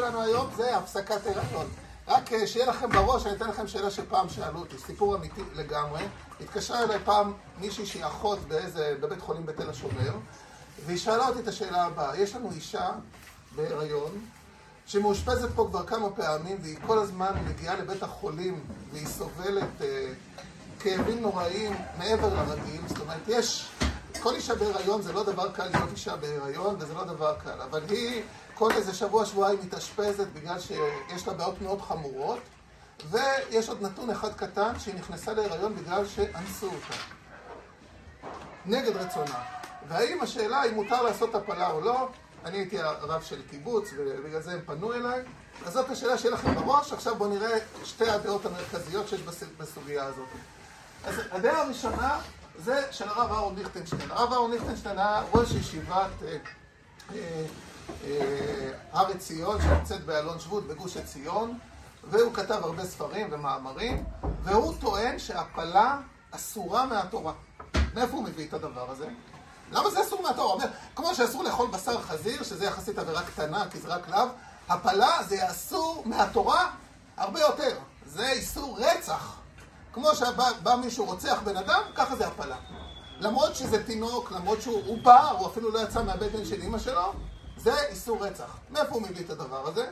שלנו היום זה הפסקת הריון. רק שיהיה לכם בראש, אני אתן לכם שאלה שפעם שאלו אותי, סיפור אמיתי לגמרי. התקשרה אליי פעם מישהי שהיא אחות באיזה, בבית חולים בתל השומר, והיא שאלה אותי את השאלה הבאה, יש לנו אישה בהריון שמאושפזת פה כבר כמה פעמים והיא כל הזמן מגיעה לבית החולים והיא סובלת אה, כאבים נוראיים מעבר לרגיל, זאת אומרת יש, כל אישה בהריון זה לא דבר קל להיות אישה בהריון וזה לא דבר קל, אבל היא כל איזה שבוע, שבועיים מתאשפזת בגלל שיש לה בעיות מאוד חמורות ויש עוד נתון אחד קטן שהיא נכנסה להיריון בגלל שאנסו אותה. נגד רצונה. והאם השאלה אם מותר לעשות הפלה או לא אני הייתי הרב של קיבוץ ובגלל זה הם פנו אליי אז זאת השאלה שיהיה לכם בראש. עכשיו בואו נראה שתי הדעות המרכזיות שיש בסוגיה הזאת. אז הדעה הראשונה זה של הרב אהרון ליכטנשטיין. הרב אהרון ליכטנשטיין היה ראש ישיבת הר עציון שנמצאת באלון שבות בגוש עציון והוא כתב הרבה ספרים ומאמרים והוא טוען שהפלה אסורה מהתורה מאיפה הוא מביא את הדבר הזה? למה זה אסור מהתורה? אומר, כמו שאסור לאכול בשר חזיר שזה יחסית עבירה קטנה כי זה רק לאו הפלה זה אסור מהתורה הרבה יותר זה איסור רצח כמו שבא מישהו רוצח בן אדם ככה זה הפלה למרות שזה תינוק, למרות שהוא פער הוא אפילו לא יצא מהבטן של אמא שלו זה איסור רצח. מאיפה הוא מביא את הדבר הזה?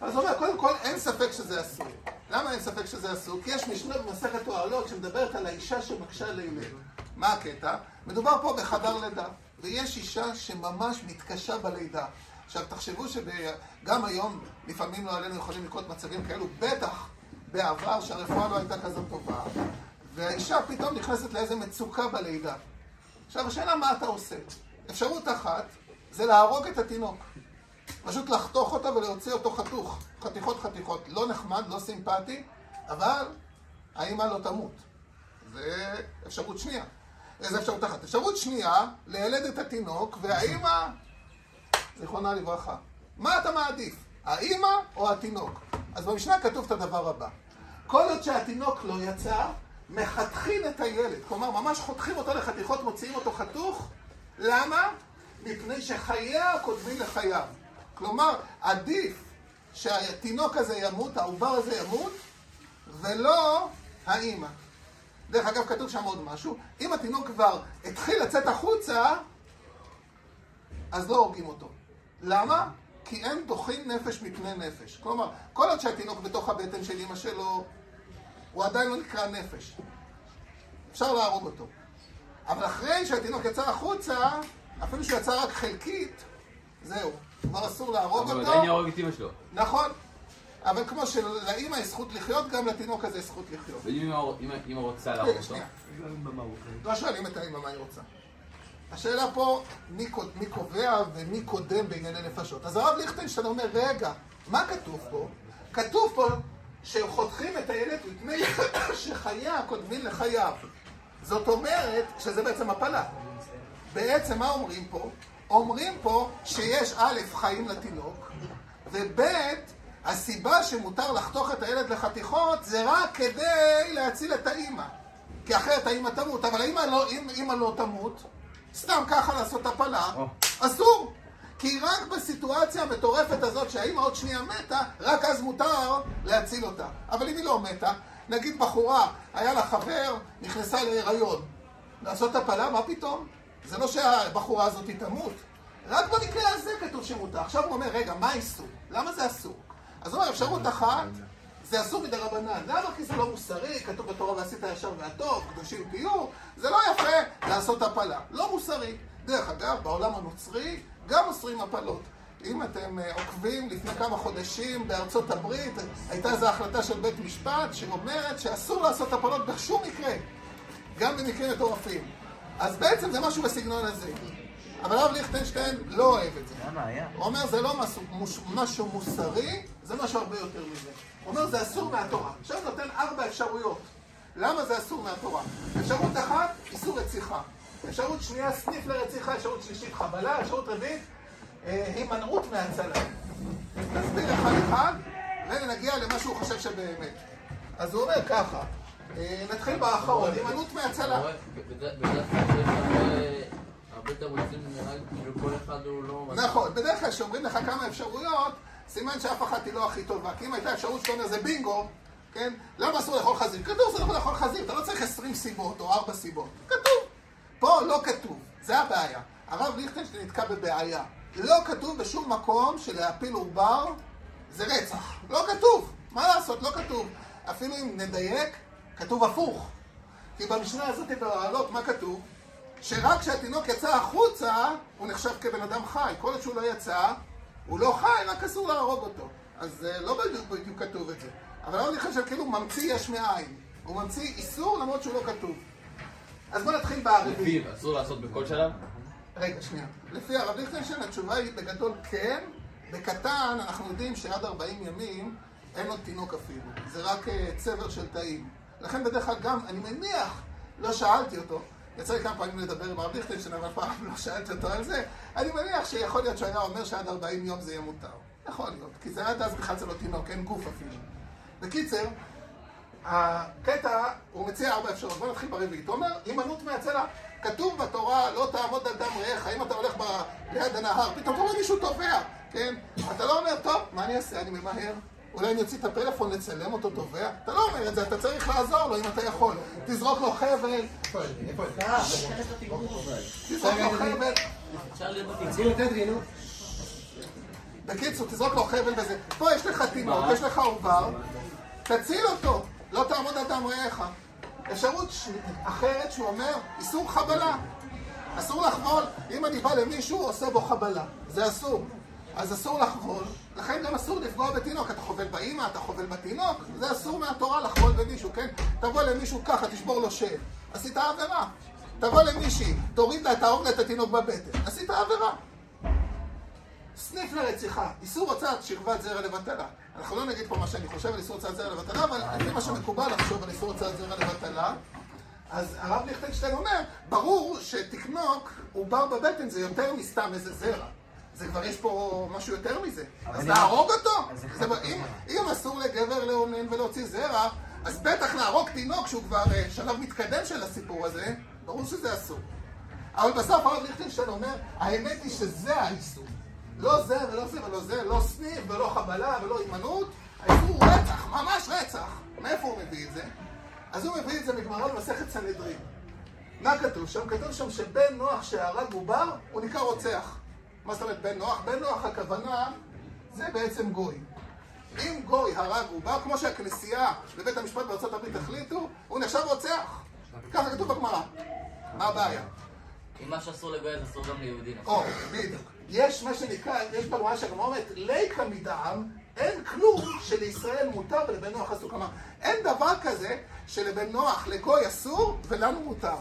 אז הוא אומר, קודם כל, אין ספק שזה אסור. למה אין ספק שזה אסור? כי יש משנה במסכת אוהלות שמדברת על האישה שמקשה לילד. מה הקטע? מדובר פה בחדר לידה, ויש אישה שממש מתקשה בלידה. עכשיו, תחשבו שגם היום, לפעמים לא עלינו יכולים לקרות מצבים כאלו, בטח בעבר שהרפואה לא הייתה כזאת טובה, והאישה פתאום נכנסת לאיזה מצוקה בלידה. עכשיו, השאלה מה אתה עושה? אפשרות אחת, זה להרוג את התינוק. פשוט לחתוך אותה ולהוציא אותו חתוך. חתיכות חתיכות. לא נחמד, לא סימפטי, אבל האמא לא תמות. זה אפשרות שנייה. איזה אפשרות אחת. אפשרות שנייה, לילד את התינוק, והאמא, זיכרונה לברכה. מה אתה מעדיף? האמא או התינוק? אז במשנה כתוב את הדבר הבא. כל עוד שהתינוק לא יצא, מחתכים את הילד. כלומר, ממש חותכים אותו לחתיכות, מוציאים אותו חתוך. למה? מפני שחייה קודמים לחייו. כלומר, עדיף שהתינוק הזה ימות, העובר הזה ימות, ולא האימא. דרך אגב, כתוב שם עוד משהו. אם התינוק כבר התחיל לצאת החוצה, אז לא הורגים אותו. למה? כי אין דוחים נפש מפני נפש. כלומר, כל עוד שהתינוק בתוך הבטן של אמא שלו, הוא עדיין לא נקרא נפש. אפשר להרוג אותו. אבל אחרי שהתינוק יצא החוצה, אפילו שהוא יצא רק חלקית, זהו, כבר אסור להרוג אותו. אבל עדיין יהרוג את אמא שלו. נכון. אבל כמו שלאמא יש זכות לחיות, גם לתינוק הזה יש זכות לחיות. ואם אמא רוצה להרוג אותו? לא שואלים את האמא מה היא רוצה. השאלה פה, מי קובע ומי קודם בענייני נפשות. אז הרב ליכטנשטיין אומר, רגע, מה כתוב פה? כתוב פה שחותכים את הילד מפני שחייה קודמים לחייו. זאת אומרת שזה בעצם הפלה. בעצם מה אומרים פה? אומרים פה שיש א', חיים לתינוק, וב', הסיבה שמותר לחתוך את הילד לחתיכות זה רק כדי להציל את האימא. כי אחרת האימא תמות, אבל האמא לא, אם אימא לא תמות, סתם ככה לעשות הפלה, אסור. כי רק בסיטואציה המטורפת הזאת שהאימא עוד שנייה מתה, רק אז מותר להציל אותה. אבל אם היא לא מתה, נגיד בחורה, היה לה חבר, נכנסה להיריון. לעשות הפלה, מה פתאום? זה לא שהבחורה הזאת תמות. רק במקרה הזה כתוב שמותר. עכשיו הוא אומר, רגע, מה האיסור? למה זה אסור? אז הוא אומר, אפשרות אחת, זה אסור מדי רבנן. למה? כי זה לא מוסרי, כתוב בתורה ועשית הישר והטוב, קדושים תהיו. זה לא יפה לעשות הפלה. לא מוסרי. דרך אגב, בעולם הנוצרי גם אוסרים הפלות. אם אתם עוקבים, לפני כמה חודשים בארצות הברית הייתה איזו החלטה של בית משפט שאומרת שאסור לעשות הפלות בשום מקרה. גם במקרים מטורפים. אז בעצם זה משהו בסגנון הזה. אבל הרב ליכטנשטיין לא אוהב את זה. למה היה? הוא אומר זה לא משהו, משהו מוסרי, זה משהו הרבה יותר מזה. הוא אומר זה אסור מהתורה. עכשיו נותן ארבע אפשרויות. למה זה אסור מהתורה? אפשרות אחת, איסור רציחה. אפשרות שנייה, סניף לרציחה. אפשרות שלישית, חבלה. אפשרות רביעית, הימנעות מהצלה. נסביר אחד אחד, ונגיע למה שהוא חושב שבאמת. אז הוא אומר ככה, נתחיל באחרון, הימנעות מהצלה. לי, כאילו לא... נכון, בדרך כלל כשאומרים לך כמה אפשרויות, סימן שאף אחת היא לא הכי טובה. כי אם הייתה אפשרות שאתה אומר זה בינגו, כן? למה אסור לאכול חזיר? כתוב שאסור לאכול חזיר, אתה לא צריך 20 סיבות או 4 סיבות. כתוב. פה לא כתוב, זה הבעיה. הרב ליכטנשטיין נתקע בבעיה. לא כתוב בשום מקום שלהפיל עובר זה רצח. לא כתוב. מה לעשות? לא כתוב. אפילו אם נדייק, כתוב הפוך. כי במשנה הזאת במעלות, מה כתוב? שרק כשהתינוק יצא החוצה, הוא נחשב כבן אדם חי. כל עוד שהוא לא יצא, הוא לא חי, רק אסור להרוג אותו. אז אה, לא בדיוק, בדיוק כתוב את זה. אבל הרב ליכטנשטיין כאילו ממציא יש מאין. הוא ממציא איסור למרות שהוא לא כתוב. אז בוא נתחיל בערבי. לפיו, אסור לעשות בכל שלב? רגע, שנייה. לפי הרב ליכטנשטיין התשובה היא בגדול כן. בקטן אנחנו יודעים שעד 40 ימים אין עוד תינוק אפילו. זה רק אה, צבר של תאים. לכן בדרך כלל גם, אני מניח, לא שאלתי אותו, יצא לי כמה פעמים לדבר עם הרב ליכטנשטיין, אבל פעם לא שאלתי אותו על זה, אני מניח שיכול להיות שהוא היה אומר שעד 40 יום זה יהיה מותר. יכול להיות, כי זה עד אז בכלל זה לא תינוק, אין גוף אפילו. בקיצר, הקטע, הוא מציע ארבע אפשרויות. בוא נתחיל ברביעית. הוא אומר, הימנעות מהצלע. כתוב בתורה, לא תעמוד על דם רעך. אם אתה הולך ב... ליד הנהר, פתאום רואה מישהו טובע, כן? אתה לא אומר, טוב, מה אני אעשה? אני ממהר. אולי אני אוציא את הפלאפון לצלם אותו טובע? אתה לא אומר את זה, אתה צריך לעזור לו אם אתה יכול. תזרוק לו חבל. תזרוק לו חבל. בקיצור, תזרוק לו חבל וזה. פה יש לך תינוק, יש לך עובר, תציל אותו, לא תעמוד על דם רעך. אפשרות אחרת שהוא אומר, איסור חבלה. אסור לחבול. אם אני בא למישהו, עושה בו חבלה. זה אסור. אז אסור לחבול, לכן גם אסור לפגוע בתינוק. אתה חובל באימא, אתה חובל בתינוק, זה אסור מהתורה לחבול במישהו, כן? תבוא למישהו ככה, תשבור לו שן. עשית עבירה. תבוא למישהי, תוריד לה, תהרוג לה את התינוק בבטן. עשית עבירה. סניף לרציחה, איסור הוצאת שכבת זרע לבטלה. אנחנו לא נגיד פה מה שאני חושב על איסור הוצאת זרע לבטלה, אבל לפי מה שמקובל לחשוב על איסור הוצאת זרע לבטלה, אז הרב ליכטנשטיין אומר, ברור שתקנוק עובר בבטן זה יותר מסתם איזה זרע. זה כבר יש פה משהו יותר מזה. אז להרוג אותו? אם- אסור לגבר לאונן ולהוציא זרע, אז בטח להרוג תינוק שהוא כבר אה, שלב מתקדם של הסיפור הזה, ברור שזה אסור. אבל בסוף הרב ליכטנשטיין אומר, האמת היא שזה האיסור. לא זה ולא זה ולא זה, לא סניף ולא חבלה ולא הימנעות, האיסור הוא רצח, ממש רצח. מאיפה הוא מביא את זה? אז הוא מביא את זה מגמרא במסכת סנהדרין. מה כתוב שם? כתוב שם שבן נוח שהרג עובר, הוא נקרא רוצח. מה זאת אומרת בן נוח? בן נוח הכוונה, זה בעצם גוי. אם גוי הרג עובר, כמו שהכנסייה בבית המשפט בארצות הברית החליטו, הוא נחשב רוצח. ככה כתוב בגמרא. מה הבעיה? אם מה שאסור לגוי אז אסור גם ליהודי, נכון? או, בדיוק. יש מה שנקרא, יש בגמרא שהגמרא אומרת, ליקה מדעם, אין כלום שלישראל מותר ולבן נוח אסור. כלומר, אין דבר כזה שלבן נוח לגוי אסור ולנו מותר.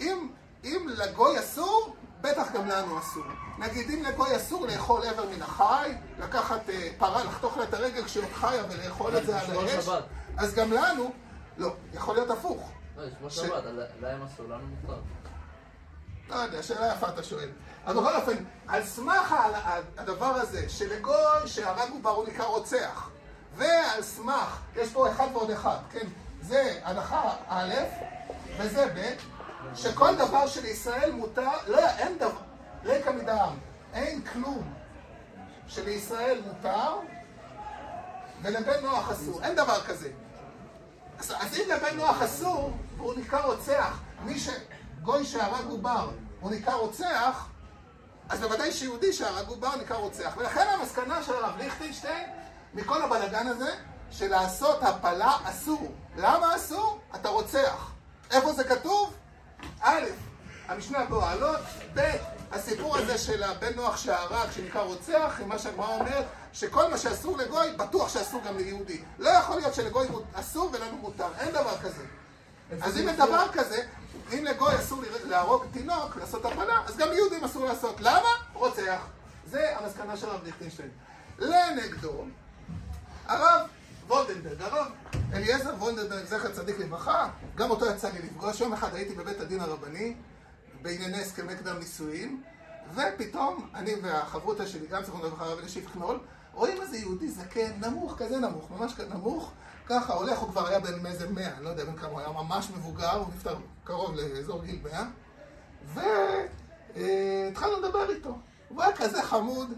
אם, אם לגוי אסור, בטח גם לנו אסור. נגיד, אם לגוי אסור לאכול איבר מן החי, לקחת אה, פרה, לחתוך לה את הרגל כשהיא עוד חיה ולאכול את זה על האש. אז גם לנו, לא, יכול להיות הפוך. לא, לשמור ש- שבת, להם אסור, לנו מותר. לא יודע, שאלה יפה אתה שואל. אבל בכל אופן, על סמך הדבר הזה, שלגוי שהרג הוא נקרא רוצח, ועל סמך, יש פה אחד ועוד אחד, כן? זה הנחה א', וזה ב', שכל דבר שלישראל מותר, לא, אין דבר, רקע מדעם, אין כלום שלישראל מותר, ולבן נוח אסור, אין דבר כזה. אז, אז אם לבן נוח אסור, והוא נקרא רוצח, מי ש... גוי שהרג עובר, הוא נקרא רוצח, אז בוודאי שיהודי שהרג עובר נקרא רוצח. ולכן המסקנה של הרב ליכטנשטיין, מכל הבלגן הזה, שלעשות הפלה אסור. למה אסור? אתה רוצח. איפה זה כתוב? א', המשנה בועלות, ב', הסיפור הזה של הבן נוח שהרג, שנקרא רוצח, עם מה שהגמרא אומרת, שכל מה שאסור לגוי, בטוח שאסור גם ליהודי. לא יכול להיות שלגוי אסור ולנו מותר, אין דבר כזה. אז אם אין דבר כזה, אם לגוי אסור להרוג תינוק, לעשות הפלה, אז גם ליהודים אסור לעשות. למה? רוצח. זה המסקנה של הרב ליכטנשטיין. לנגדו, הרב וולדנברג, הרב אליעזר וולדנברג, זכר צדיק לברכה, גם אותו יצא לי לפגוש. יום אחד הייתי בבית הדין הרבני, בענייני הסכמי קדם נישואין, ופתאום אני והחברותא שלי, גם זכרונו לברכה, הרב אלישיב חנול, רואים איזה יהודי זקן, נמוך, כזה נמוך, ממש כזה נמוך, ככה הולך, הוא כבר היה בן איזה מאה, אני לא יודע בן כמה, הוא היה ממש מבוגר, הוא נפטר קרוב לאזור גיל מאה, והתחלנו לדבר איתו. הוא היה כזה חמוד,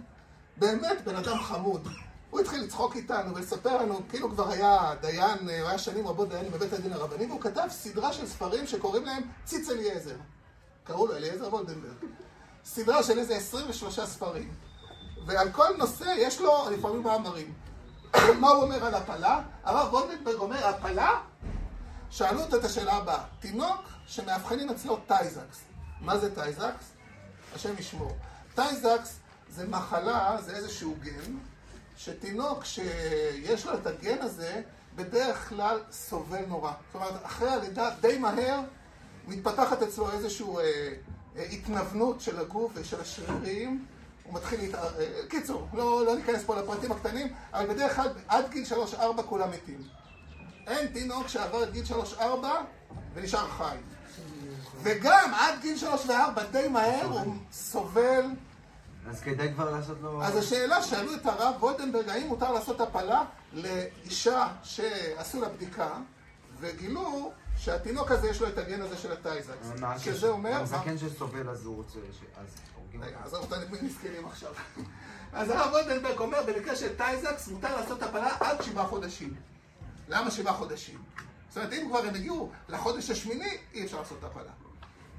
באמת בן אדם חמוד. הוא התחיל לצחוק איתנו ולספר לנו, כאילו כבר היה דיין, הוא היה שנים רבות דיין בבית הדין הרבני, והוא כתב סדרה של ספרים שקוראים להם ציץ אליעזר. קראו לו אליעזר וולדנברג. סדרה של איזה 23 ספרים. ועל כל נושא יש לו לפעמים מאמרים. מה הוא אומר על הפלה? הרב וולדנברג אומר, הפלה, שאלו אותו את השאלה הבאה, תינוק שמאבחנים אצלו טייזקס. מה זה טייזקס? השם ישמור. טייזקס זה מחלה, זה איזשהו גן, שתינוק שיש לו את הגן הזה, בדרך כלל סובל נורא. זאת אומרת, אחרי הלידה די מהר מתפתחת אצלו איזושהי אה, אה, התנוונות של הגוף ושל השרירים. הוא מתחיל להתערער, אה, קיצור, לא, לא ניכנס פה לפרטים הקטנים, אבל בדרך כלל עד גיל 3-4 כולם מתים. אין תינוק שעבר את גיל 3-4 ונשאר חי. וגם עד גיל 3 ו-4 די מהר הוא סובל אז כדאי כבר לעשות לו... אז השאלה, שאלו את הרב וולדנברג, האם מותר לעשות הפלה לאישה שעשו לה בדיקה, וגילו שהתינוק הזה יש לו את הגן הזה של הטייזקס. שזה אומר... הזקן שסובל אז הוא רוצה... אז הורגים רגע, עזוב אותנו מסכנים עכשיו. אז הרב וולדנברג אומר, במקרה של טייזקס מותר לעשות הפלה עד שבעה חודשים. למה שבעה חודשים? זאת אומרת, אם כבר הם הגיעו לחודש השמיני, אי אפשר לעשות הפלה.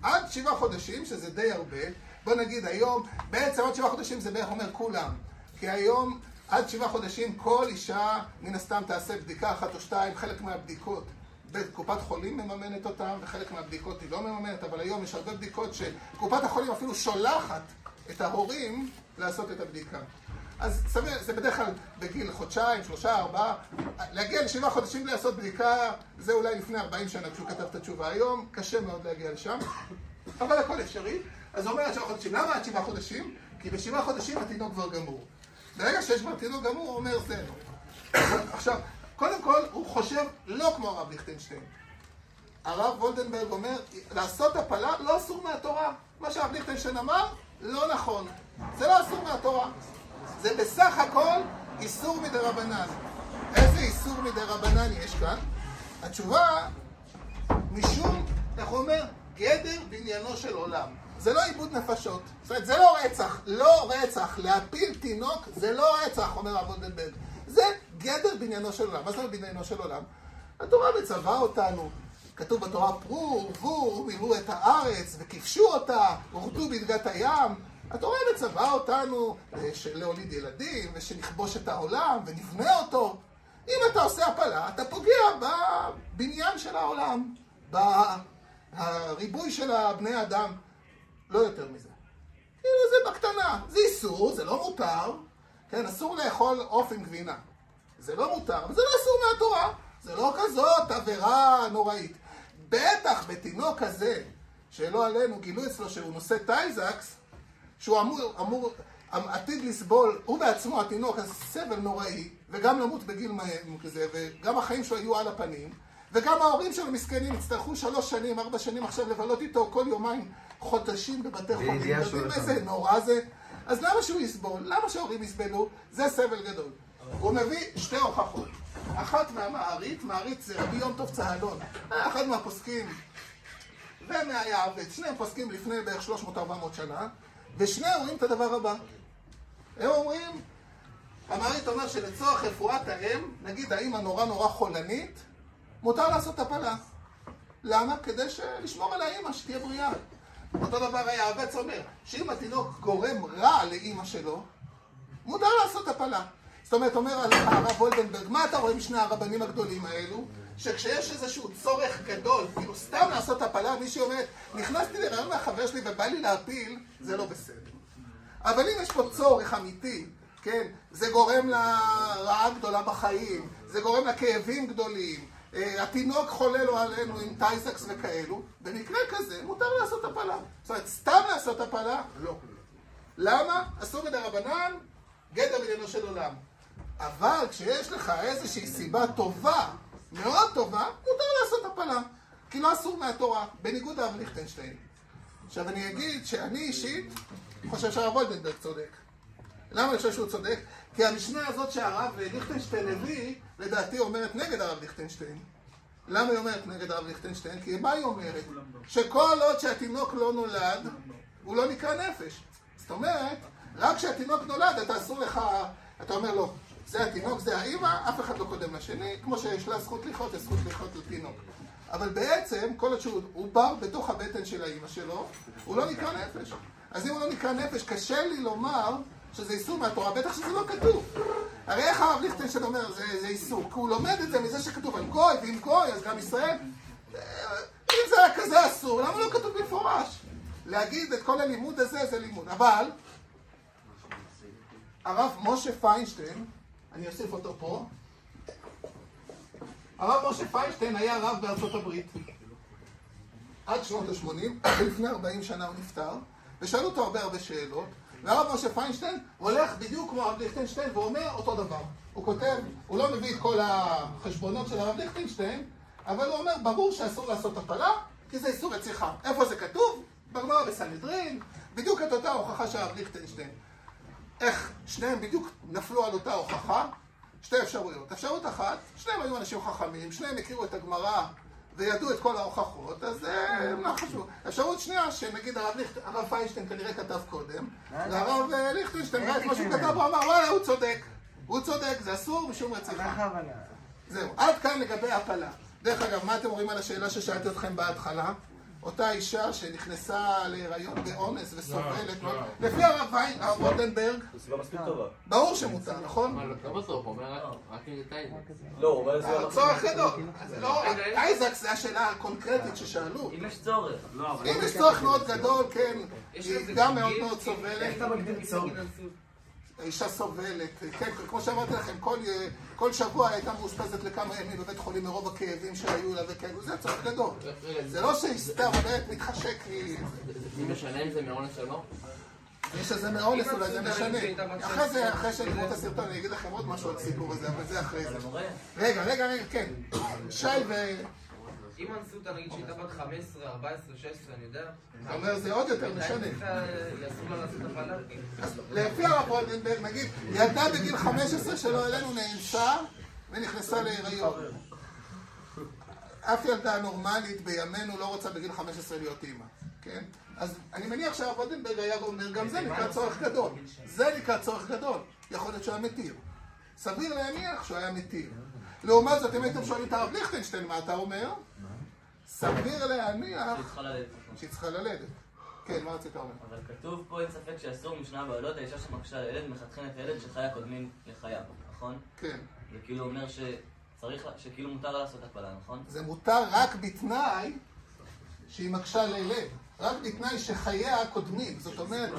עד שבעה חודשים, שזה די הרבה, בוא נגיד היום, בעצם עוד שבעה חודשים זה בערך אומר כולם. כי היום, עד שבעה חודשים, כל אישה, מן הסתם תעשה בדיקה אחת או שתיים, חלק מהבדיקות. קופת חולים מממנת אותן, וחלק מהבדיקות היא לא מממנת, אבל היום יש הרבה בדיקות שקופת החולים אפילו שולחת את ההורים לעשות את הבדיקה. אז סביר, זה בדרך כלל בגיל חודשיים, שלושה, ארבעה, להגיע לשבעה חודשים לעשות בדיקה, זה אולי לפני ארבעים שנה כשהוא כתב את התשובה. היום קשה מאוד להגיע לשם, אבל הכל אפשרי. אז הוא אומר עד שבעה חודשים. למה עד שבעה חודשים? כי בשבעה חודשים התינוק כבר גמור. ברגע שיש כבר תינוק גמור, הוא אומר זה. עכשיו, קודם כל, הוא חושב לא כמו הרב ליכטנשטיין. הרב וולדנברג אומר, לעשות הפלה לא אסור מהתורה. מה שהרב ליכטנשטיין אמר, לא נכון. זה לא אסור מהתורה. זה בסך הכל איסור מדי רבנן. איזה איסור מדי רבנן יש כאן? התשובה, משום, איך הוא אומר? גדר בניינו של עולם. זה לא עיבוד נפשות. זאת אומרת, זה לא רצח. לא רצח. להפיל תינוק זה לא רצח, אומר הרב וולדנברג. זה גדר בניינו של עולם. מה אומרת בניינו של עולם? התורה מצווה אותנו. כתוב בתורה פרו ורבו ומילאו את הארץ וכבשו אותה, ורדו בדגת הים. התורה מצווה אותנו אה, להוליד ילדים ושנכבוש את העולם ונבנה אותו. אם אתה עושה הפלה, אתה פוגע בבניין של העולם, בריבוי של הבני אדם. לא יותר מזה. כאילו זה בקטנה, זה איסור, זה לא מותר, כן, אסור לאכול עוף עם גבינה. זה לא מותר, אבל זה לא אסור מהתורה. זה לא כזאת עבירה נוראית. בטח בתינוק כזה, שלא עלינו, גילו אצלו שהוא נושא טייזקס, שהוא אמור, אמור, עתיד לסבול, הוא בעצמו, התינוק, סבל נוראי, וגם למות בגיל כזה, וגם החיים שלו יהיו על הפנים, וגם ההורים שלו מסכנים יצטרכו שלוש שנים, ארבע שנים עכשיו לבלות איתו כל יומיים חודשים בבתי חולים. יודעים איזה נורא זה? אז למה שהוא יסבול? למה שההורים יסבלו? זה סבל גדול. הוא מביא שתי הוכחות. אחת מהמערית, מערית זה רבי יום טוב צהלון, אחד מהפוסקים ומהיעבד, שניהם פוסקים לפני בערך 300-400 שנה, ושניהם אומרים את הדבר הבא. הם אומרים, המערית אומר שלצורך רפואת האם, נגיד האמא נורא נורא חולנית, מותר לעשות הפלה. למה? כדי לשמור על האמא, שתהיה בריאה. אותו דבר היה הבץ אומר, שאם התינוק גורם רע לאימא שלו, מותר לעשות הפלה. זאת אומרת, אומר הרב וולדנברג, מה אתה רואה משני הרבנים הגדולים האלו? שכשיש איזשהו צורך מישהי אומרת, נכנסתי לרעיון מהחבר שלי ובא לי להפיל, זה לא בסדר. אבל אם יש פה צורך אמיתי, כן, זה גורם לרעה גדולה בחיים, זה גורם לכאבים גדולים, אה, התינוק חולה לו עלינו עם טייסקס וכאלו, במקרה כזה מותר לעשות הפלה. זאת אומרת, סתם לעשות הפלה, לא. למה? אסור מדי רבנן, גדר בעניינו של עולם. אבל כשיש לך איזושהי סיבה טובה, מאוד טובה, מותר לעשות הפלה. כי לא אסור מהתורה, בניגוד לרב ליכטנשטיין. עכשיו אני אגיד שאני אישית חושב שהרב וולדנברג צודק. למה אני חושב שהוא צודק? כי המשנה הזאת שהרב ליכטנשטיין הביא, לדעתי אומרת נגד הרב ליכטנשטיין. למה היא אומרת נגד הרב ליכטנשטיין? כי מה היא אומרת? שכל עוד שהתינוק לא נולד, הוא לא נקרא נפש. זאת אומרת, רק כשהתינוק נולד, אתה אסור לך, אתה אומר לו, זה התינוק, זה האימא, אף אחד לא קודם לשני, כמו שיש לה זכות לחיות, יש זכות לחיות לתינוק. אבל בעצם, כל עוד שהוא עובר בתוך הבטן של האימא שלו, הוא לא נקרא נפש. אז אם הוא לא נקרא נפש, קשה לי לומר שזה איסור מהתורה, בטח שזה לא כתוב. הרי איך הרב ליכטנשטיין אומר זה, זה איסור? כי הוא לומד את זה מזה שכתוב על גוי, ואם גוי, אז גם ישראל. אם זה היה כזה אסור, למה לא כתוב במפורש? להגיד את כל הלימוד הזה זה לימוד. אבל, הרב משה פיינשטיין, אני אוסיף אותו פה, הרב משה פיינשטיין היה רב בארצות הברית עד שנות ה-80, לפני 40 שנה הוא נפטר, ושאלו אותו הרבה הרבה שאלות, והרב משה פיינשטיין הולך בדיוק כמו הרב ליכטנשטיין ואומר אותו דבר. הוא כותב, הוא לא מביא את כל החשבונות של הרב ליכטנשטיין, אבל הוא אומר, ברור שאסור לעשות הפלה, כי זה איסור רציחה. איפה זה כתוב? בגמרא בסנהדרין, בדיוק את אותה הוכחה של הרב ליכטנשטיין. איך שניהם בדיוק נפלו על אותה הוכחה? שתי אפשרויות. אפשרות אחת, שניהם היו אנשים חכמים, שניהם הכירו את הגמרא וידעו את כל ההוכחות, אז זה לא חשוב. אפשרות שנייה, שנגיד הרב, ליכט, הרב פיינשטיין כנראה כתב קודם, והרב אה, ליכטנשטיין ראה את מה שהוא כתב, הוא אמר, וואלה, הוא צודק. הוא צודק, זה אסור משום רציחה. זהו, עד כאן לגבי הפלה. דרך אגב, מה אתם אומרים על השאלה ששאלתי אתכם בהתחלה? אותה אישה שנכנסה להיריון באונס וסובלת, לא, לא. לפי הרב רוטנברג, טובה. ברור שמותר, נכון? לא בסוף, אומר רק אם זה טייזר. לא, הוא אומר שזה הצורך גדול. זה לא, אייזק זה השאלה הקונקרטית ששאלו. אם יש צורך. אם יש צורך מאוד גדול, כן, היא גם מאוד מאוד סובלת. האישה סובלת, כן, כמו שאמרתי לכם, כל, כל שבוע הייתה מאושפזת לכמה ימים בבית חולים מרוב הכאבים שהיו לה וכאלו, זה צורך גדול. זה לא שהיא סתם אומרת מתחשק לי, אם משנה אם זה מאונס או לא? יש איזה מאונס אולי זה משנה. אחרי זה, אחרי שנגמור את הסרטון, אני אגיד לכם עוד משהו על הסיפור הזה, אבל זה אחרי זה. רגע, רגע, רגע, כן. שי ו... אם אנסו נגיד שהייתה בת 15, 14, 16, אני יודע. אתה אומר זה עוד יותר משנה. אז לפי הרב רולדנברג, נגיד, ילדה בגיל 15 שלא אלינו נאנסה ונכנסה להיריון. אף ילדה נורמלית בימינו לא רוצה בגיל 15 להיות אימא, כן? אז אני מניח שהרב רולדנברג היה אומר, גם זה נקרא צורך גדול. זה נקרא צורך גדול. יכול להיות שהוא היה מתיר. סביר להניח שהוא היה מתיר. לעומת זאת, אם הייתם שואלים את הרב ליכטנשטיין, מה אתה אומר? סביר להניח שהיא צריכה ללדת. שהיא צריכה ללדת. כן, מה רצית לומר? אבל כתוב פה אין ספק שאסור משנה בעלות האישה שמקשה לילד מחתכנת ילד שחייה קודמים לחייו, נכון? כן. זה כאילו אומר שצריך, שכאילו מותר לעשות הפלה, נכון? זה מותר רק בתנאי שהיא מקשה לילד. רק בתנאי שחייה קודמים. זאת אומרת,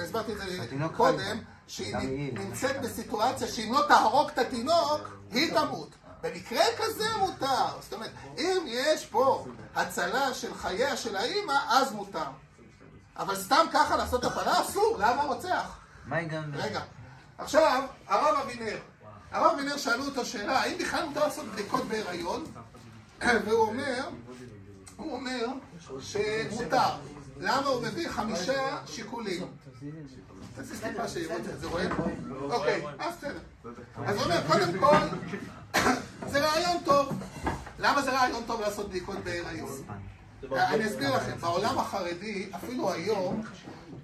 הסברתי את זה קודם. שהיא. נמצאת בסיטואציה שאם לא תהרוג את התינוק, היא תמות. במקרה כזה מותר. זאת אומרת, אם יש פה הצלה של חייה של האימא, אז מותר. אבל סתם ככה לעשות הפלה אסור, למה רוצח? מה הגענו? רגע, עכשיו, הרב אבינר. הרב אבינר שאלו אותו שאלה, האם בכלל מותר לעשות בדיקות בהיריון? והוא אומר, הוא אומר שמותר. למה הוא מביא חמישה שיקולים? תזיז טיפה שיראו את זה, זה? אוקיי, אז בסדר. אז הוא אומר, קודם כל, זה רעיון טוב. למה זה רעיון טוב לעשות בדיקות בהיריון? אני אסביר לכם, בעולם החרדי, אפילו היום,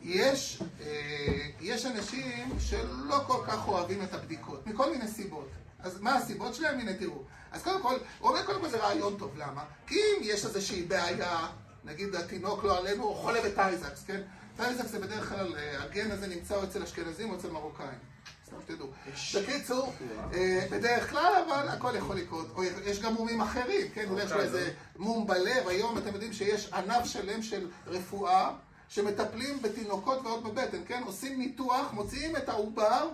יש, אה, יש אנשים שלא כל כך אוהבים את הבדיקות, מכל מיני סיבות. אז מה הסיבות שלהם? הנה תראו. אז קודם כל, הוא אומר קודם כל זה רעיון טוב, למה? כי אם יש איזושהי בעיה, נגיד התינוק לא עלינו, הוא חולה בטייזקס, כן? טייזקס זה בדרך כלל, אה, הגן הזה נמצא אצל אשכנזים או אצל מרוקאים. סתם שתדעו. בקיצור, אה, בדרך כלל, אבל הכל יכול לקרות. יש גם מומים אחרים, כן? אולי יש לו איזה מום בלב. היום אתם יודעים שיש ענף שלם של רפואה שמטפלים בתינוקות ועוד בבטן, כן? עושים ניתוח, מוציאים את העובר,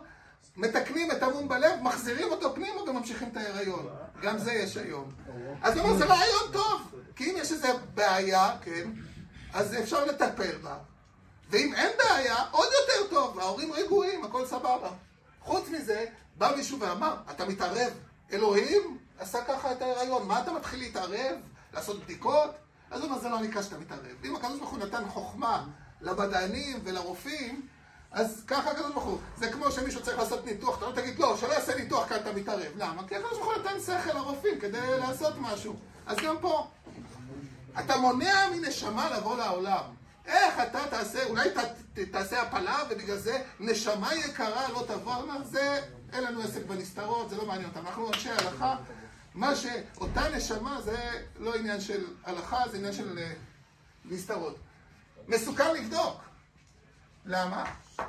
מתקנים את המום בלב, מחזירים אותו פנימה וממשיכים את ההיריון. גם זה יש היום. אז הוא אומר, זה רעיון טוב. כי אם יש איזו בעיה, כן? אז אפשר לטפל בה. ואם אין בעיה, עוד יותר טוב, ההורים רגועים, הכל סבבה. חוץ מזה, בא מישהו ואמר, אתה מתערב, אלוהים עשה ככה את ההיריון, מה אתה מתחיל להתערב? לעשות בדיקות? אז הוא אומר, זה לא נקרא שאתה מתערב. אם הוא נתן חוכמה למדענים ולרופאים, אז ככה הקדוש ברוך הוא. זה כמו שמישהו צריך לעשות ניתוח, אתה לא תגיד, לא, שלא יעשה ניתוח כי אתה מתערב. למה? כי הקדוש ברוך הוא נתן שכל לרופאים כדי לעשות משהו. אז גם פה, אתה מונע מנשמה לבוא לעולם. איך אתה תעשה, אולי ת, ת, תעשה הפלה ובגלל זה נשמה יקרה לא תבוא, מה זה, אין לנו עסק בנסתרות, זה לא מעניין אותנו. אנחנו אנשי הלכה, מה שאותה נשמה זה לא עניין של הלכה, זה עניין של אה, נסתרות. מסוכן לבדוק. למה?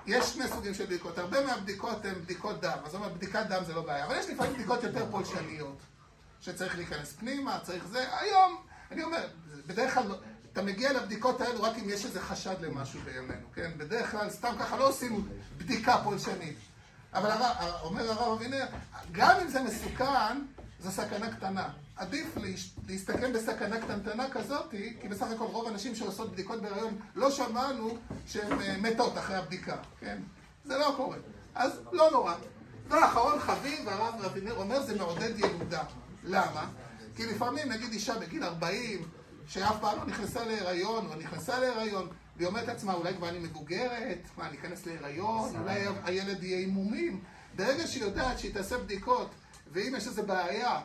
יש שני סוגים של בדיקות. הרבה מהבדיקות הן בדיקות דם. אז זאת אומרת, בדיקת דם זה לא בעיה. אבל יש לפעמים בדיקות יותר פולשניות. שצריך להיכנס פנימה, צריך זה. היום, אני אומר, בדרך כלל אתה מגיע לבדיקות האלו רק אם יש איזה חשד למשהו בימינו, כן? בדרך כלל סתם ככה לא עושים בדיקה פולשנית. אבל הרב, אומר הרב אבינר, גם אם זה מסוכן, זו סכנה קטנה. עדיף להסתכן בסכנה קטנטנה כזאת, כי בסך הכל רוב הנשים שעושות בדיקות בהיריון, לא שמענו שהן אה, מתות אחרי הבדיקה, כן? זה לא קורה. אז לא נורא. ואחרון חביב, הרב אבינר אומר, זה מעודד ילודה. למה? כי לפעמים, נגיד אישה בגיל 40, שאף פעם לא נכנסה להיריון, או נכנסה להיריון, והיא אומרת לעצמה, אולי כבר אני מבוגרת, מה, אני אכנס להיריון, אולי הילד יהיה עם מומים. ברגע שהיא יודעת שהיא תעשה בדיקות, ואם יש איזו בעיה,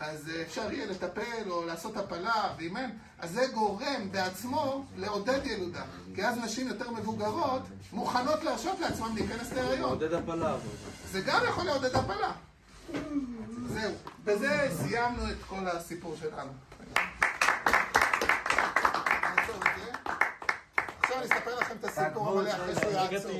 אז אפשר יהיה לטפל או לעשות הפלה, ואם אין, אז זה גורם בעצמו לעודד ילודה. כי אז נשים יותר מבוגרות מוכנות להרשות לעצמן להיכנס להיריון. עודד הפלה. אבל. זה גם יכול לעודד הפלה. זהו. בזה סיימנו את כל הסיפור שלנו. עכשיו אני אספר לכם את הסיפור המלא אחרי שהוא יעצור.